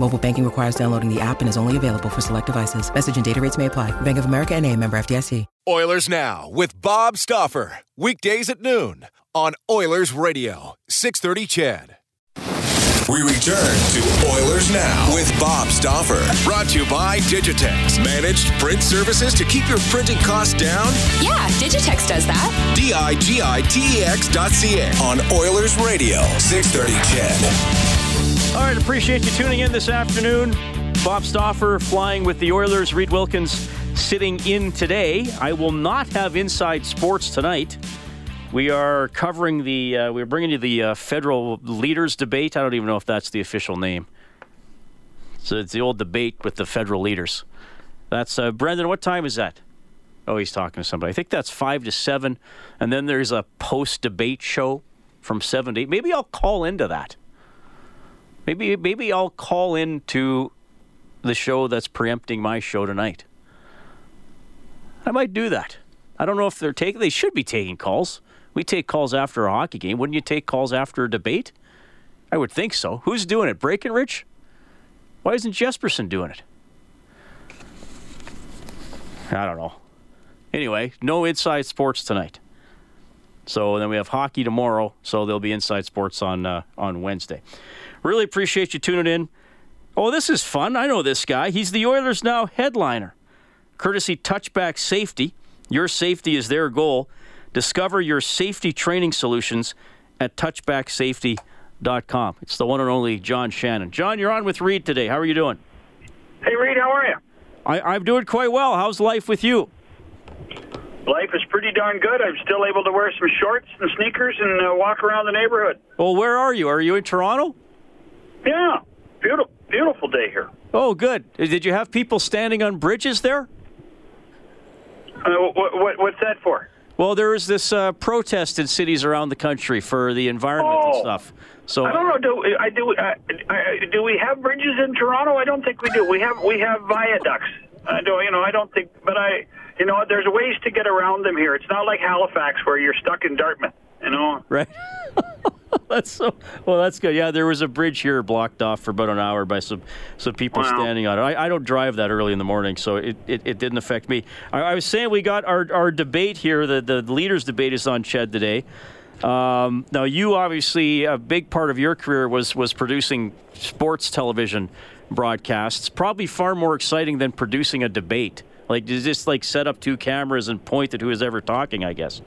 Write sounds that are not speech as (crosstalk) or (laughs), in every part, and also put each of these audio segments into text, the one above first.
Mobile banking requires downloading the app and is only available for select devices. Message and data rates may apply. Bank of America and a member FDIC. Oilers Now with Bob Stauffer. Weekdays at noon on Oilers Radio, 630 CHED. We return to Oilers Now with Bob Stauffer. Brought to you by Digitex. Managed print services to keep your printing costs down? Yeah, Digitex does that. D I G I T E X dot C A on Oilers Radio, 630 CHED. All right, appreciate you tuning in this afternoon. Bob Stauffer flying with the Oilers. Reed Wilkins sitting in today. I will not have inside sports tonight. We are covering the, uh, we're bringing you the uh, federal leaders debate. I don't even know if that's the official name. So it's the old debate with the federal leaders. That's, uh, Brendan, what time is that? Oh, he's talking to somebody. I think that's 5 to 7. And then there's a post debate show from 7 to 8. Maybe I'll call into that. Maybe, maybe I'll call into the show that's preempting my show tonight. I might do that. I don't know if they're taking. They should be taking calls. We take calls after a hockey game. Wouldn't you take calls after a debate? I would think so. Who's doing it? Breakenridge? Why isn't Jespersen doing it? I don't know. Anyway, no inside sports tonight. So then we have hockey tomorrow. So there'll be inside sports on uh, on Wednesday. Really appreciate you tuning in. Oh, this is fun. I know this guy. He's the Oilers Now headliner. Courtesy Touchback Safety. Your safety is their goal. Discover your safety training solutions at touchbacksafety.com. It's the one and only John Shannon. John, you're on with Reed today. How are you doing? Hey, Reed, how are you? I, I'm doing quite well. How's life with you? Life is pretty darn good. I'm still able to wear some shorts and sneakers and uh, walk around the neighborhood. Well, where are you? Are you in Toronto? Yeah, beautiful, beautiful day here. Oh, good. Did you have people standing on bridges there? Uh, what, what, what's that for? Well, there is this uh, protest in cities around the country for the environment and Oh. stuff. So I don't know. Do I do? Uh, I, do we have bridges in Toronto? I don't think we do. We have we have viaducts. I don't. You know, I don't think. But I, you know, there's ways to get around them here. It's not like Halifax where you're stuck in Dartmouth. You know. right. (laughs) (laughs) that's so. Well, that's good. Yeah, there was a bridge here blocked off for about an hour by some some people Wow. standing on it. I, I don't drive that early in the morning, so it, it, it didn't affect me. I, I was saying we got our, our debate here. The the leaders debate is on Ched today. Um, now, you obviously a big part of your career was was producing sports television broadcasts. Probably far more exciting than producing a debate. Like you just like set up two cameras and point at who is ever talking. I guess.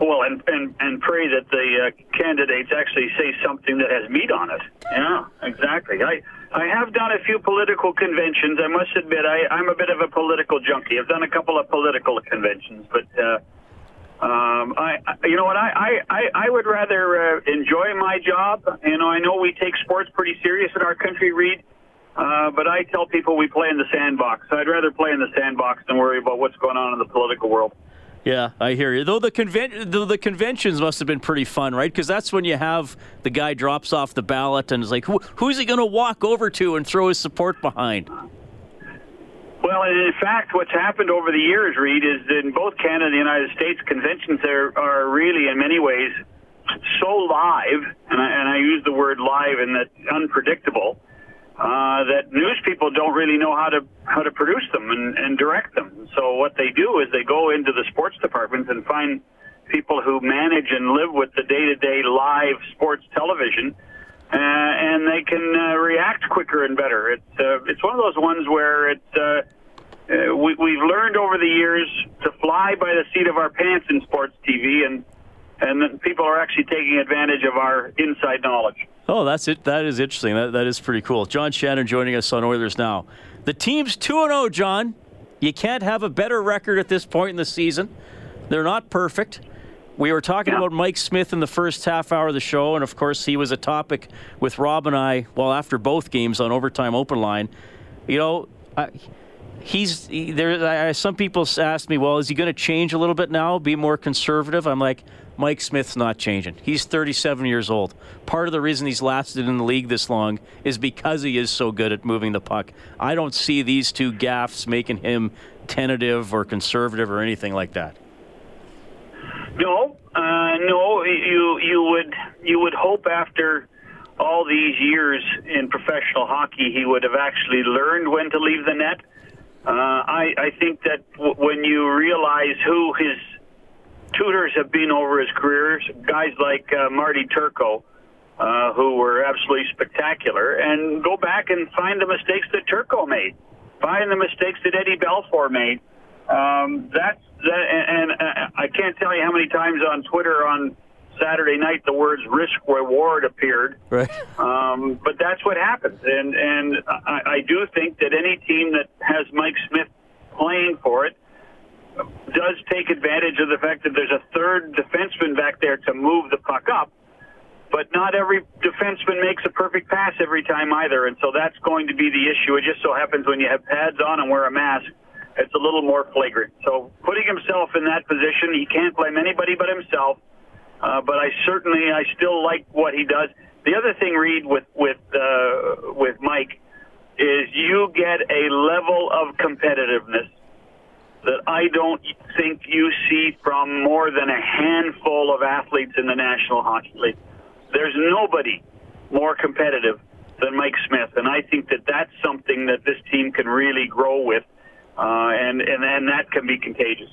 Well, and and and pray that the uh, candidates actually say something that has meat on it. Yeah, exactly. I I have done a few political conventions. I must admit, I I'm a bit of a political junkie. I've done a couple of political conventions, but. Uh, um, I, you know what? I, I, I, I would rather uh, enjoy my job. You know, I know we take sports pretty serious in our country, Reed. Uh, but I tell people we play in the sandbox. I'd rather play in the sandbox than worry about what's going on in the political world. Yeah, I hear you. Though the conven- though the conventions must have been pretty fun, right? Because that's when you have the guy drops off the ballot and is like, Who, "Who's he going to walk over to and throw his support behind?" Well, in fact, what's happened over the years, Reed, is that in both Canada and the United States, conventions are, are really, in many ways, so live, and I, and I use the word live and that unpredictable, uh, that news people don't really know how to how to produce them and, and direct them. So what they do is they go into the sports departments and find people who manage and live with the day-to-day live sports television, uh, and they can uh, react quicker and better. It's uh, it's one of those ones where it's. Uh, uh, we, we've learned over the years to fly by the seat of our pants in sports TV, and and then people are actually taking advantage of our inside knowledge. Oh, that's it. That is interesting. That, that is pretty cool. John Shannon joining us on Oilers Now. The team's 2 0, John. You can't have a better record at this point in the season. They're not perfect. We were talking yeah. about Mike Smith in the first half hour of the show, and of course, he was a topic with Rob and I, well, after both games on Overtime Open Line. You know, I, he's he, there. Some people asked me, well, is he going to change a little bit now, be more conservative? I'm like, Mike Smith's not changing. He's 37 years old. Part of the reason he's lasted in the league this long is because he is so good at moving the puck. I don't see these two gaffes making him tentative or conservative or anything like that. No, uh, no. You you would you would hope after all these years in professional hockey, he would have actually learned when to leave the net. Uh, I I think that w- when you realize who his tutors have been over his career, guys like uh, Marty Turco, uh, who were absolutely spectacular, and go back and find the mistakes that Turco made, find the mistakes that Eddie Belfour made. Um, that's that, and, and uh, I can't tell you how many times on Twitter on Saturday night the words risk reward appeared. Right. Um, but that's what happens, and and I, I do think that any team that has Mike Smith playing for it does take advantage of the fact that there's a third defenseman back there to move the puck up. But not every defenseman makes a perfect pass every time either, and so that's going to be the issue. It just so happens when you have pads on and wear a mask, it's a little more flagrant. So putting himself in that position, he can't blame anybody but himself. Uh, but I certainly, I still like what he does. The other thing, Reed, with with uh, with Mike, is you get a level of competitiveness that I don't think you see from more than a handful of athletes in the National Hockey League. There's nobody more competitive than Mike Smith, and I think that that's something that this team can really grow with, uh, and, and and that can be contagious.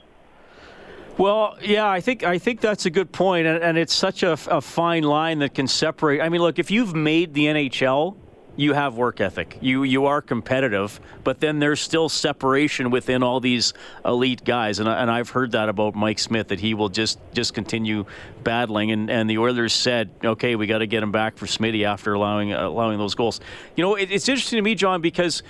Well, yeah, I think I think that's a good point, and, and it's such a, a fine line that can separate. I mean, look, if you've made the NHL you have work ethic. You you are competitive, but then there's still separation within all these elite guys. And, and I've heard that about Mike Smith that he will just just continue battling. And, and the Oilers said, okay, we got to get him back for Smitty after allowing allowing those goals. You know, it, it's interesting to me, John, because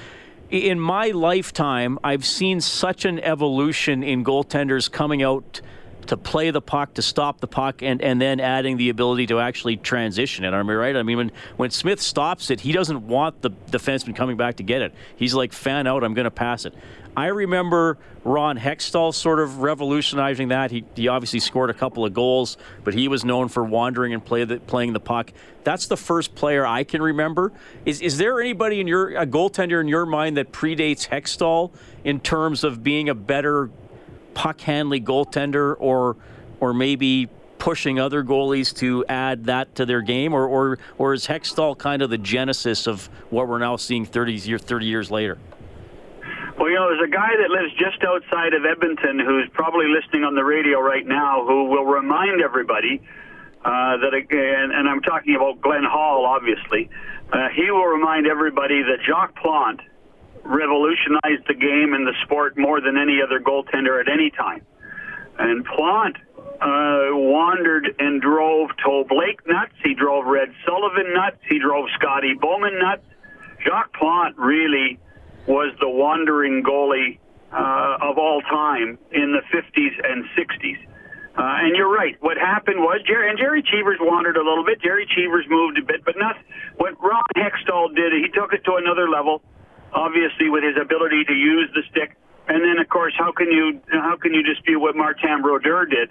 in my lifetime, I've seen such an evolution in goaltenders coming out to play the puck, to stop the puck, and, and then adding the ability to actually transition it. Am I right? I mean, when, when Smith stops it, he doesn't want the defenseman coming back to get it. He's like, fan out, I'm going to pass it. I remember Ron Hextall sort of revolutionizing that. He, he obviously scored a couple of goals, but he was known for wandering and play the, playing the puck. That's the first player I can remember. Is, is there anybody in your a goaltender in your mind that predates Hextall in terms of being a better puck handling goaltender or or maybe pushing other goalies to add that to their game or or, or is Hextall kind of the genesis of what we're now seeing 30 years 30 years later? Well, you know, there's a guy that lives just outside of Edmonton who's probably listening on the radio right now who will remind everybody uh, that, and, and I'm talking about Glenn Hall, obviously. Uh, he will remind everybody that Jacques Plante revolutionized the game and the sport more than any other goaltender at any time. And Plante uh, wandered and drove Toe Blake nuts. He drove Red Sullivan nuts. He drove Scotty Bowman nuts. Jacques Plante really was the wandering goalie uh, of all time in the 50s and 60s. Uh, and you're right. What happened was Gerry and Gerry Cheevers wandered a little bit. Gerry Cheevers moved a bit, but not what Ron Hextall did. He took it to another level obviously with his ability to use the stick. And then, of course, how can you how can you dispute what Martin Brodeur did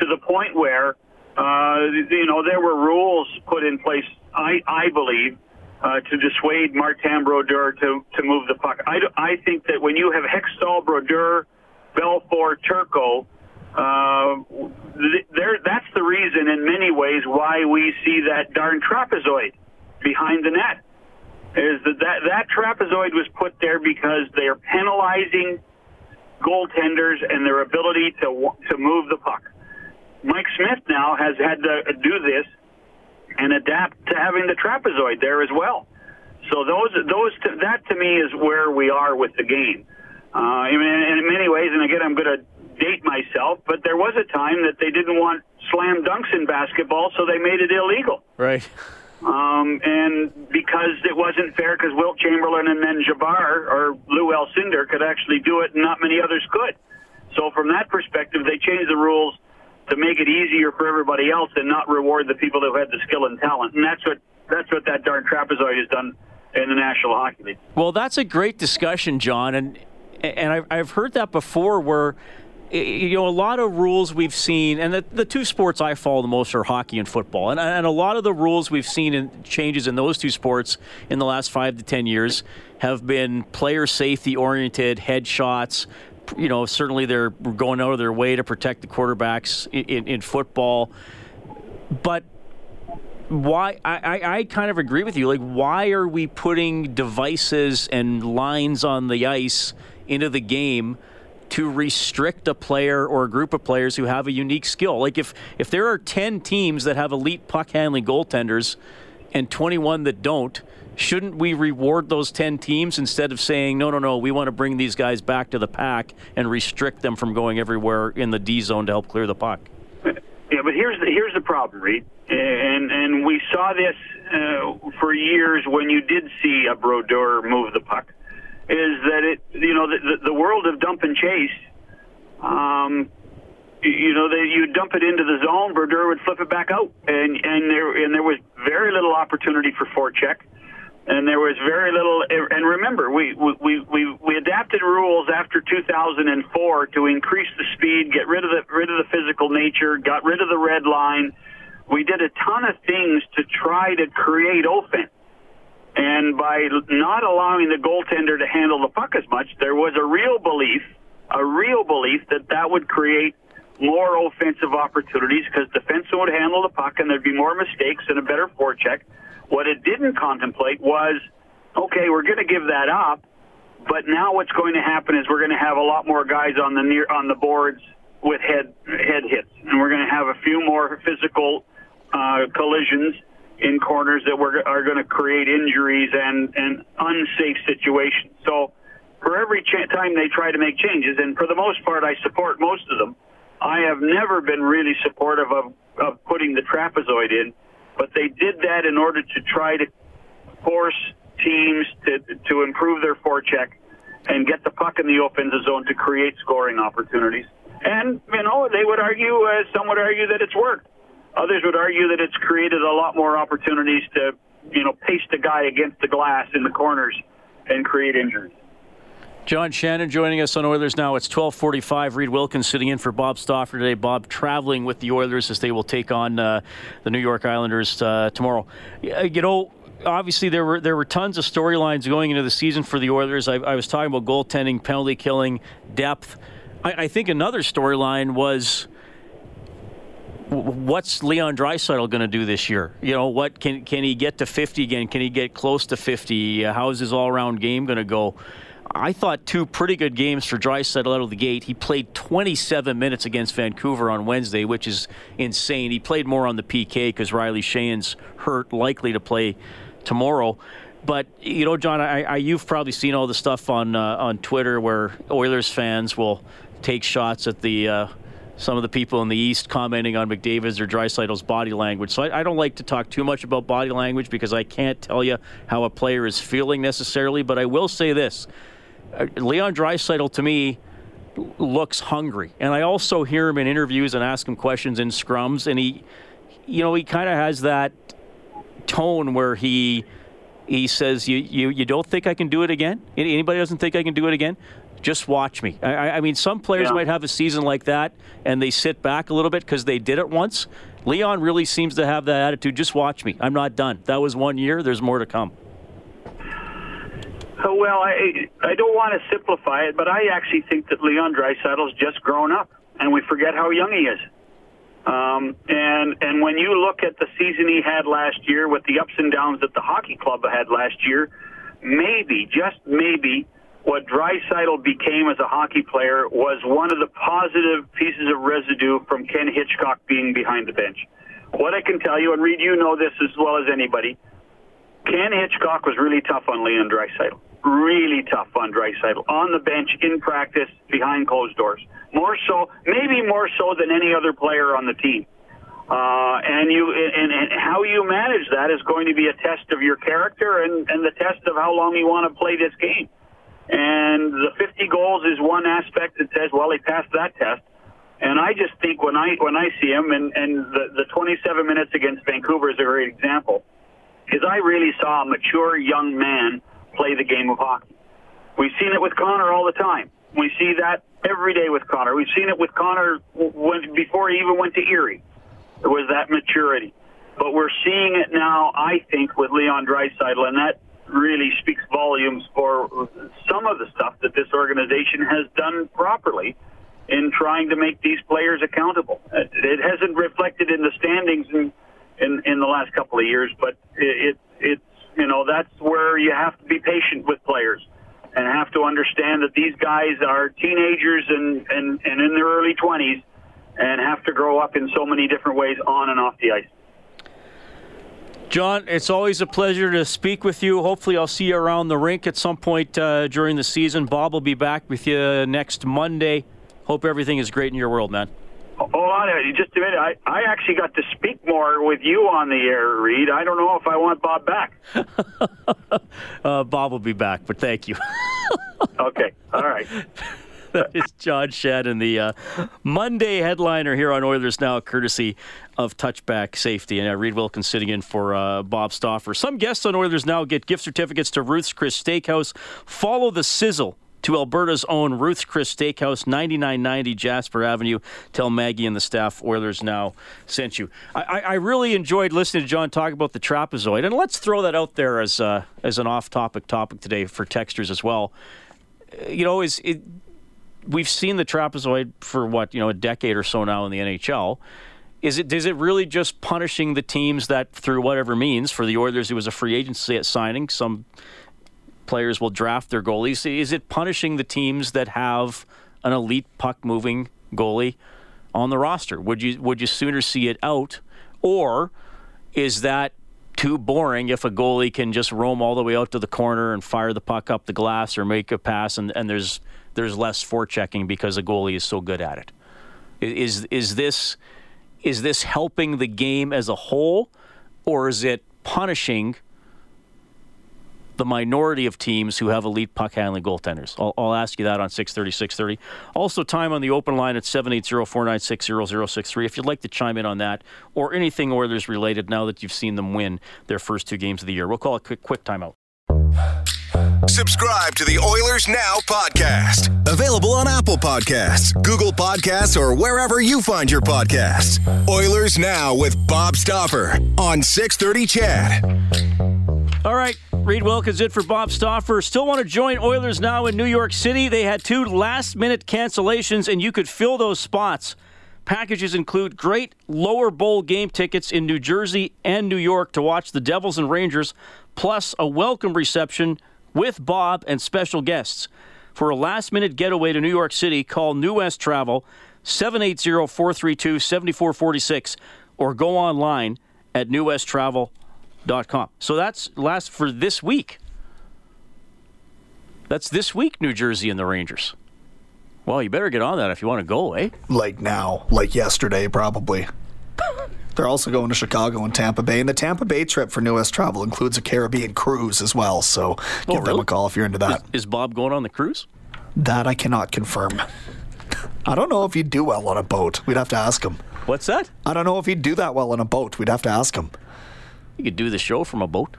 to the point where uh, you know there were rules put in place, I I believe, uh, to dissuade Martin Brodeur to to move the puck. I, I think that when you have Hextall, Brodeur, Belfour, Turco, uh, there that's the reason in many ways why we see that darn trapezoid behind the net is that, that that trapezoid was put there because they are penalizing goaltenders and their ability to to move the puck. Mike Smith now has had to do this and adapt to having the trapezoid there as well. So those those that to me is where we are with the game. Uh, in, in many ways, and again, I'm going to date myself, but there was a time that they didn't want slam dunks in basketball, so they made it illegal. Right. Um, and because it wasn't fair, because Wilt Chamberlain and then Jabbar or Lou Alcindor could actually do it, and not many others could. So from that perspective, they changed the rules to make it easier for everybody else and not reward the people who had the skill and talent. And that's what that's what that darn trapezoid has done in the National Hockey League. Well, that's a great discussion, John, and and I've, I've heard that before where you know, a lot of rules we've seen, and the, the two sports I follow the most are hockey and football. And, and a lot of the rules we've seen in changes in those two sports in the last five to ten years have been player safety oriented, headshots. You know, certainly they're going out of their way to protect the quarterbacks in, in, in football. But why I, I, I, kind of agree with you. Like, why are we putting devices and lines on the ice into the game? To restrict a player or a group of players who have a unique skill. Like if if there are 10 teams that have elite puck handling goaltenders and 21 that don't, shouldn't we reward those 10 teams instead of saying no no no, we want to bring these guys back to the pack and restrict them from going everywhere in the D zone to help clear the puck? Yeah, but here's the here's the problem, Reed. And and we saw this uh, for years when you did see a Brodeur move the puck is that it, you know, the, the world of dump and chase, um, you know, they, you dump it into the zone, Brodeur would flip it back out, and and there and there was very little opportunity for forecheck, and there was very little. And remember, we we we we adapted rules after 2004 to increase the speed, get rid of the rid of the physical nature, got rid of the red line. We did a ton of things to try to create offense. And by not allowing the goaltender to handle the puck as much, there was a real belief, a real belief that that would create more offensive opportunities because defensemen would handle the puck and there'd be more mistakes and a better forecheck. What it didn't contemplate was, okay, we're going to give that up, but now what's going to happen is we're going to have a lot more guys on the near on the boards with head head hits, and we're going to have a few more physical uh, collisions in corners that were, are going to create injuries and, and unsafe situations. So for every ch- time they try to make changes, and for the most part, I support most of them. I have never been really supportive of, of putting the trapezoid in, but they did that in order to try to force teams to to improve their forecheck and get the puck in the offensive zone to create scoring opportunities. And you know, they would argue, uh, some would argue that it's worked. Others would argue that it's created a lot more opportunities to, you know, paste a guy against the glass in the corners and create injuries. John Shannon joining us on Oilers now. It's 12:45. Reed Wilkins sitting in for Bob Stauffer today. Bob traveling with the Oilers as they will take on uh, the New York Islanders uh, tomorrow. You know, obviously there were there were tons of storylines going into the season for the Oilers. I, I was talking about goaltending, penalty killing, depth. I, I think another storyline was what's Leon Draisaitl going to do this year? You know, what can can he get to 50 again? Can he get close to 50? Uh, how's his all-around game going to go? I thought two pretty good games for Draisaitl out of the gate. He played 27 minutes against Vancouver on Wednesday, which is insane. He played more on the PK because Riley Sheahan's hurt, likely to play tomorrow. But you know, John, I, I, you've probably seen all the stuff on uh, on Twitter where Oilers fans will take shots at the uh, some of the people in the East commenting on McDavid's or Draisaitl's body language. So I, I, don't like to talk too much about body language because I can't tell you how a player is feeling necessarily. But I will say this: uh, Leon Draisaitl to me looks hungry, and I also hear him in interviews and ask him questions in scrums, and he, you know, he kind of has that tone where he he says, you, you, you don't think I can do it again? Anybody doesn't think I can do it again? Just watch me. I, I mean, some players yeah. might have a season like that and they sit back a little bit because they did it once. Leon really seems to have that attitude. Just watch me. I'm not done. That was one year. There's more to come. Uh, well, I I don't want to simplify it, but I actually think that Leon Draisaitl's just grown up, and we forget how young he is. Um, and and when you look at the season he had last year, with the ups and downs that the hockey club had last year, maybe just maybe what Draisaitl became as a hockey player was one of the positive pieces of residue from Ken Hitchcock being behind the bench. What I can tell you, and Reed, you know this as well as anybody, Ken Hitchcock was really tough on Leon Draisaitl. Really tough on Draisaitl. On the bench, in practice, behind closed doors. More so, maybe more so than any other player on the team. Uh, and you and, and how you manage that is going to be a test of your character and, and the test of how long you want to play this game. And the 50 goals is one aspect that says, well, he passed that test. And I just think when I when I see him, and, and the, the 27 minutes against Vancouver is a great example, is I really saw a mature young man play the game of hockey. We've seen it with Connor all the time. We see that every day with Connor. We've seen it with Connor when, before he even went to Erie. There was that maturity. But we're seeing it now, I think, with Leon Draisaitl, and that really speaks volumes for some of the stuff that this organization has done properly in trying to make these players accountable. It hasn't reflected in the standings in in, in the last couple of years, but it, it it's you know that's where you have to be patient with players and have to understand that these guys are teenagers and and, and in their early 20s and have to grow up in so many different ways on and off the ice. John, it's always a pleasure to speak with you. Hopefully, I'll see you around the rink at some point uh, during the season. Bob will be back with you next Monday. Hope everything is great in your world, man. Hold on, just a minute. I, I actually got to speak more with you on the air, Reed. I don't know if I want Bob back. (laughs) uh, Bob will be back, but thank you. (laughs) okay, all right. that is John Shannon, the uh, Monday headliner here on Oilers Now, courtesy of Touchback Safety. And uh, Reed Wilkins sitting in for uh, Bob Stauffer. Some guests on Oilers Now get gift certificates to Ruth's Chris Steakhouse. Follow the sizzle to Alberta's own Ruth's Chris Steakhouse, 9990 Jasper Avenue. Tell Maggie and the staff Oilers Now sent you. I, I really enjoyed listening to John talk about the trapezoid, and let's throw that out there as uh, as an off-topic topic today for texters as well. Uh, you know, is it we've seen the trapezoid for what you know a decade or so now in the NHL. Is it is it really just punishing the teams that through whatever means for the Oilers it was a free agency at signing some players will draft their goalies. Is it punishing the teams that have an elite puck moving goalie on the roster? Would you would you sooner see it out? Or is that too boring if a goalie can just roam all the way out to the corner and fire the puck up the glass or make a pass and, and there's there's less forechecking because a goalie is so good at it. Is is this is this helping the game as a whole, or is it punishing the minority of teams who have elite puck handling goaltenders? I'll, I'll ask you that on 630, 630. Also, time on the open line at 780-496-0063 if you'd like to chime in on that or anything Oilers related now that you've seen them win their first two games of the year. We'll call it a quick, quick timeout. Subscribe to the Oilers Now podcast. Available on Apple Podcasts, Google Podcasts, or wherever you find your podcasts. Oilers Now with Bob Stauffer on 630 CHED. All right, Reed Wilkins in for Bob Stauffer. Still want to join Oilers Now in New York City? They had two last minute cancellations, and you could fill those spots. Packages include great lower bowl game tickets in New Jersey and New York to watch the Devils and Rangers, plus a welcome reception with Bob and special guests. For a last minute getaway to New York City, call New West Travel 780 432 7446 or go online at newwesttravel.com. So that's last for this week. That's this week, New Jersey and the Rangers. Well, you better get on that if you want to go, eh? Like now, like yesterday, probably. (laughs) They're also going to Chicago and Tampa Bay, and the Tampa Bay trip for New West Travel includes a Caribbean cruise as well. So Oh, give them a call if you're into that. Is, is Bob going on the cruise? That I cannot confirm. I don't know if he'd do well on a boat. We'd have to ask him. What's that? I don't know if he'd do that well on a boat. We'd have to ask him. He could do the show from a boat.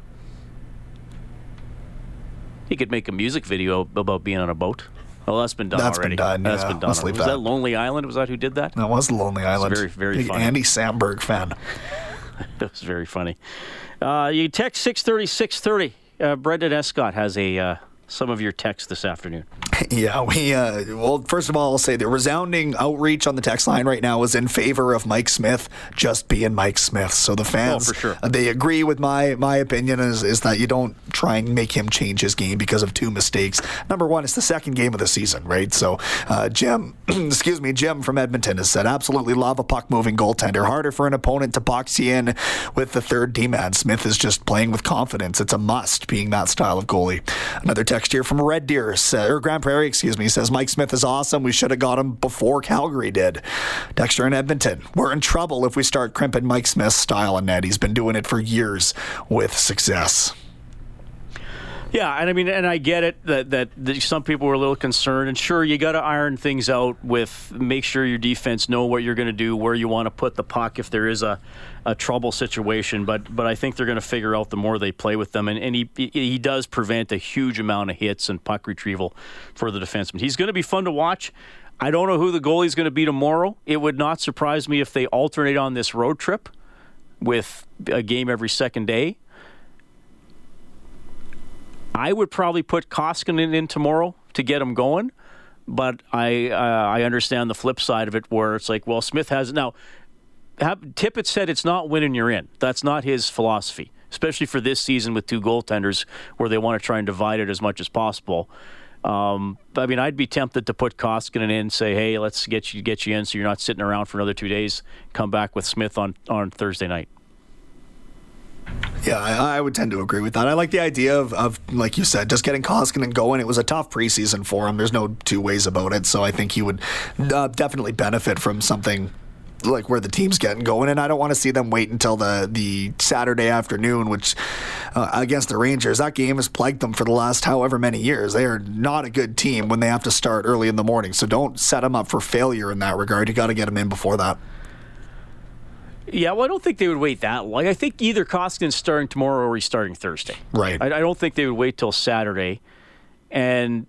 He could make a music video about being on a boat. Oh, that's been done That's been done, That's yeah. been done. Let's leave was that. that Lonely Island? Was that who did that? That was Lonely Island. very, very Big funny. Andy Samberg fan. (laughs) That was very funny. Uh, you text 630 630. Uh, Brendan Escott has a uh, some of your text this afternoon. (laughs) Yeah, we, uh, well, first of all, I'll say the resounding outreach on the text line right now is in favor of Mike Smith just being Mike Smith. So the fans, oh, sure. Uh, they agree with my, my opinion is, is that you don't try and make him change his game because of two mistakes. Number one, it's the second game of the season, right? So, uh, Jim, (clears throat) excuse me, Jim from Edmonton has said, absolutely love a puck moving goaltender. Harder for an opponent to box you in with the third D man. Smith is just playing with confidence. It's a must being that style of goalie. Another text here from Red Deer, or Grande Prairie, excuse me, says Mike Smith is awesome. We should have got him before Calgary did. Dexter in Edmonton, we're in trouble if we start crimping Mike Smith's style in net. He's been doing it for years with success. Yeah, and I mean, and I get it that, that, that some people were a little concerned, and sure, you got to iron things out with make sure your defense know what you're going to do, where you want to put the puck if there is a, a trouble situation. But but I think they're going to figure out the more they play with them, and, and he he does prevent a huge amount of hits and puck retrieval for the defenseman. He's going to be fun to watch. I don't know who the goalie's going to be tomorrow. It would not surprise me if they alternate on this road trip with a game every second day. I would probably put Koskinen in tomorrow to get him going, but I uh, I understand the flip side of it where it's like, well, Smith has now. Have, Tippett said it's not winning you're in. That's not his philosophy, especially for this season with two goaltenders where they want to try and divide it as much as possible. Um, I mean, I'd be tempted to put Koskinen in and say, hey, let's get you get you in so you're not sitting around for another two days. Come back with Smith on, on Thursday night. Yeah, I, I, would tend to agree with that. I like the idea of, of like you said, just getting Koskinen going. It was a tough preseason for him. There's no two ways about it. So I think he would uh, definitely benefit from something like where the team's getting going, and I don't want to see them wait until the the Saturday afternoon, which uh, against the Rangers, that game has plagued them for the last however many years. They are not a good team when they have to start early in the morning, so don't set them up for failure in that regard. You got to get them in before that. Yeah, well, I don't think they would wait that long. I think either Koskinen's starting tomorrow or he's starting Thursday. Right. I, I don't think they would wait till Saturday. And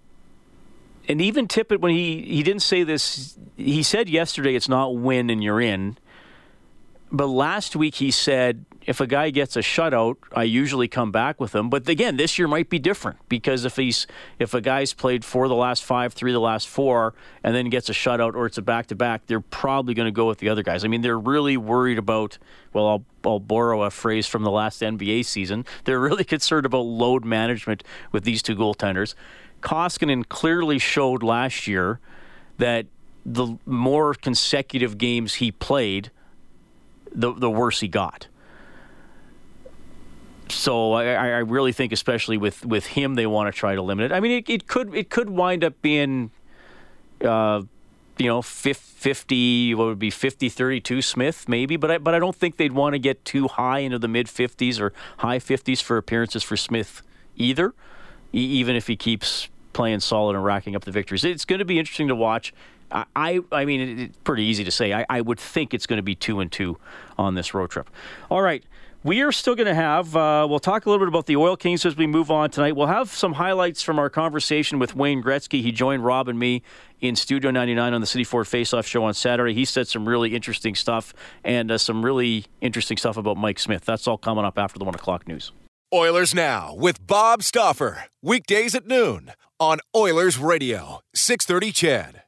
and even Tippett, when he he didn't say this, he said yesterday it's not win and you're in. But last week he said if a guy gets a shutout, I usually come back with him. But again, this year might be different because if he's if a guy's played four the last five, three the last four, and then gets a shutout or it's a back to back, they're probably going to go with the other guys. I mean, they're really worried about. Well, I'll, I'll borrow a phrase from the last NBA season. They're really (laughs) concerned about load management with these two goaltenders. Koskinen clearly showed last year that the more consecutive games he played, the the worse he got so I, I, really think, especially with, with him, they want to try to limit it. I mean, it, it could it could wind up being, uh, you know, 50, what would be 50 32 Smith, maybe, but I, but I don't think they'd want to get too high into the mid 50s or high 50s for appearances for Smith either, even if he keeps playing solid and racking up the victories. It's going to be interesting to watch. I, I mean, it's pretty easy to say. I, I would think it's going to be two and two on this road trip. All right. We are still going to have, uh, we'll talk a little bit about the Oil Kings as we move on tonight. We'll have some highlights from our conversation with Wayne Gretzky. He joined Rob and me in Studio 99 on the City Ford Faceoff show on Saturday. He said some really interesting stuff and uh, some really interesting stuff about Mike Smith. That's all coming up after the 1 o'clock news. Oilers Now with Bob Stauffer. Weekdays at noon on Oilers Radio, 630 CHED.